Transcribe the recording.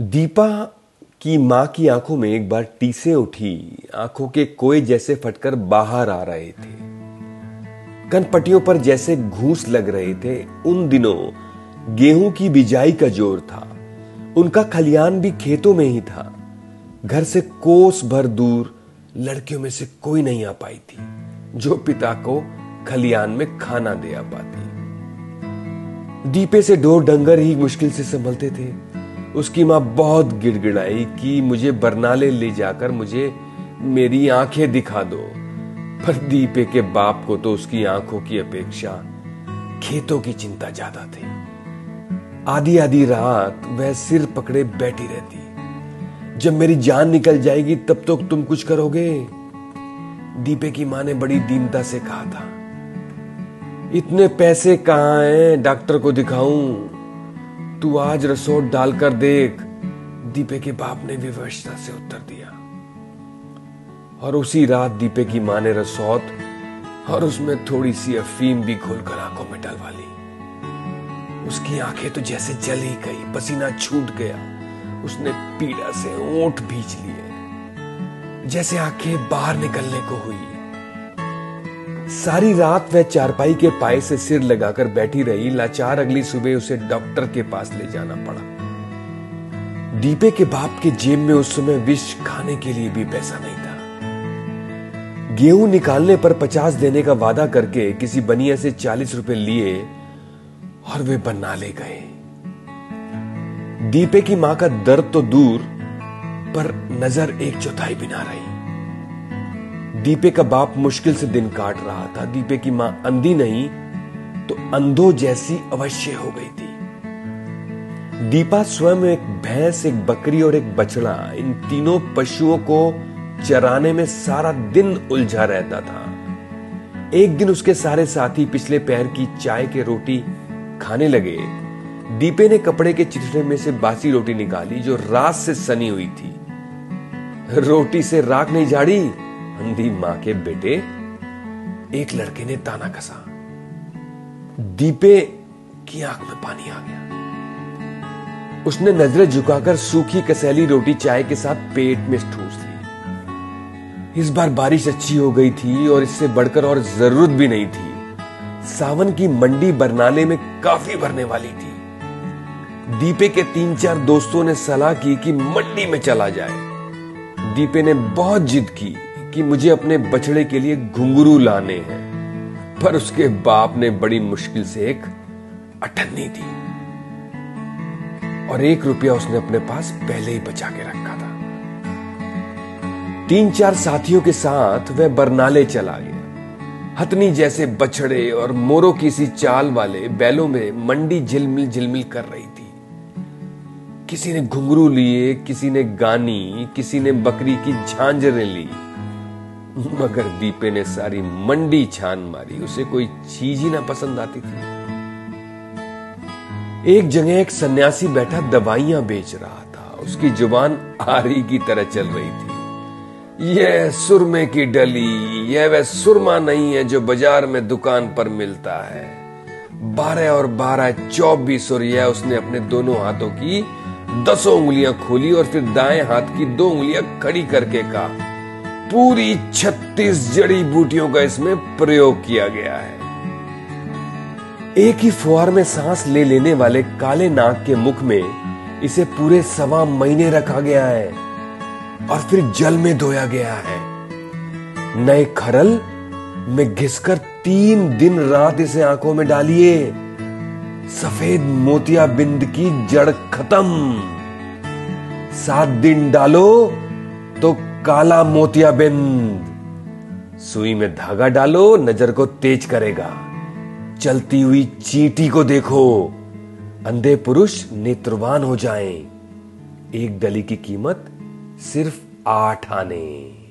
दीपा की माँ की आँखों में एक बार टीसे उठी। आँखों के कोए जैसे फटकर बाहर आ रहे थे। कनपटियों पर जैसे घूस लग रहे थे। उन दिनों गेहूँ की बिजाई का ज़ोर था। उनका खलियान भी खेतों में ही था। घर से कोस भर दूर लड़कियों में से कोई नहीं आ पाई थी, जो पिता को खलियान में खाना दे आ पाती। दीपे से डोर डंगर ही मुश्किल से संभलते थे। उसकी माँ बहुत गिड़गिड़ाई कि मुझे बरनाले ले जाकर मुझे मेरी आँखें दिखा दो। पर दीपे के बाप को तो उसकी आँखों की अपेक्षा खेतों की चिंता ज़्यादा थी। आधी आधी रात वह सिर पकड़े बैठी रहती। जब मेरी जान निकल जाएगी, तब तो तुम कुछ करोगे? दीपे की माँ ने बड़ी दीनता से कहा था। इतने पैसे कहाँ हैं? डॉक्टर को दिखाऊँ? तू आज रसोट डालकर देख, दीपे के बाप ने विवशता से उत्तर दिया। और उसी रात दीपे की माँ ने रसौत और उसमें थोड़ी सी अफीम भी घोलकर आँखों में डलवा ली। उसकी आँखें तो जैसे जल ही गई, पसीना छूट गया। उसने पीड़ा से ओठ भींच लिए। जैसे आँखें बाहर निकलने को हुई। सारी रात वह चारपाई के पाए से सिर लगाकर बैठी रही। लाचार अगली सुबह उसे डॉक्टर के पास ले जाना पड़ा। दीपे के बाप के जेब में उस समय विष खाने के लिए भी पैसा नहीं था। गेहूँ निकालने पर पचास देने का वादा करके किसी बनिया से चालीस रुपए लिए और वे बना ले गए। दीपे की माँ का दर्द तो दूर, पर नज़र एक चौथाई भी ना रही। दीपे का बाप मुश्किल से दिन काट रहा था। दीपे की माँ अंधी नहीं तो अंधो जैसी अवश्य हो गई थी। दीपा स्वयं एक भैंस, एक बकरी और एक बछड़ा, इन तीनों पशुओं को चराने में सारा दिन उलझा रहता था। एक दिन उसके सारे साथी पिछले पैर की चाय के रोटी खाने लगे। दीपे ने कपड़े के चिथड़े में से बासी रोटी निकाली, जो रात से सनी हुई थी। रोटी से राख नहीं झाड़ी अंधी माँ के बेटे, एक लड़के ने ताना कसा। दीपे की आँख में पानी आ गया। उसने नज़रें झुकाकर सूखी कसैली रोटी चाय के साथ पेट में ठूस ली। इस बार बारिश अच्छी हो गई थी और इससे बढ़कर और ज़रूरत भी नहीं थी। सावन की मंडी बरनाले में काफ़ी भरने वाली थी। दीपे के तीन चार दोस्तों ने सलाह की कि मंडी में चला जाए। दीपे ने बहुत जिद की। कि मुझे अपने बछड़े के लिए घुंघरू लाने हैं, पर उसके बाप ने बड़ी मुश्किल से एक अठन्नी दी। और एक रुपया उसने अपने पास पहले ही बचा के रखा था। तीन चार साथियों के साथ वह बरनाले चला गया। हथनी जैसे बछड़े और मोरों की सी चाल वाले बैलों में मंडी झिलमिल झिलमिल कर रही थी। किसी ने घुंघरू लिए, किसी ने गानी, किसी ने बकरी की झांझरें ली मगर दीपे ने सारी मंडी छान मारी। उसे कोई चीज़ ही ना पसंद आती थी। एक जगह एक सन्यासी बैठा दवाइयाँ बेच रहा था। उसकी ज़ुबान आरी की तरह चल रही थी। यह सुरमे की डली यह वह सुरमा नहीं है जो बाज़ार में दुकान पर मिलता है। बारह और बारह चौबीस और यह उसने अपने दोनों हाथों की दसों उंगलियाँ खोली और फिर दाएँ हाथ की दो उंगलियाँ खड़ी करके कहा पूरी छत्तीस जड़ी बूटियों का इसमें प्रयोग किया गया है। एक ही फुहार में सांस ले लेने वाले काले नाग के मुख में इसे पूरे सवा महीने रखा गया है और फिर जल में धोया गया है। नए खरल में घिसकर तीन दिन रात इसे आँखों में डालिए। सफ़ेद मोतिया बिंद की जड़ खत्म। सात दिन डालो तो काला मोतियाबिंद सुई में धागा डालो, नज़र को तेज करेगा। चलती हुई चींटी को देखो। अंधे पुरुष नेत्रवान हो जाएँ। एक डली की कीमत सिर्फ़ आठ आने।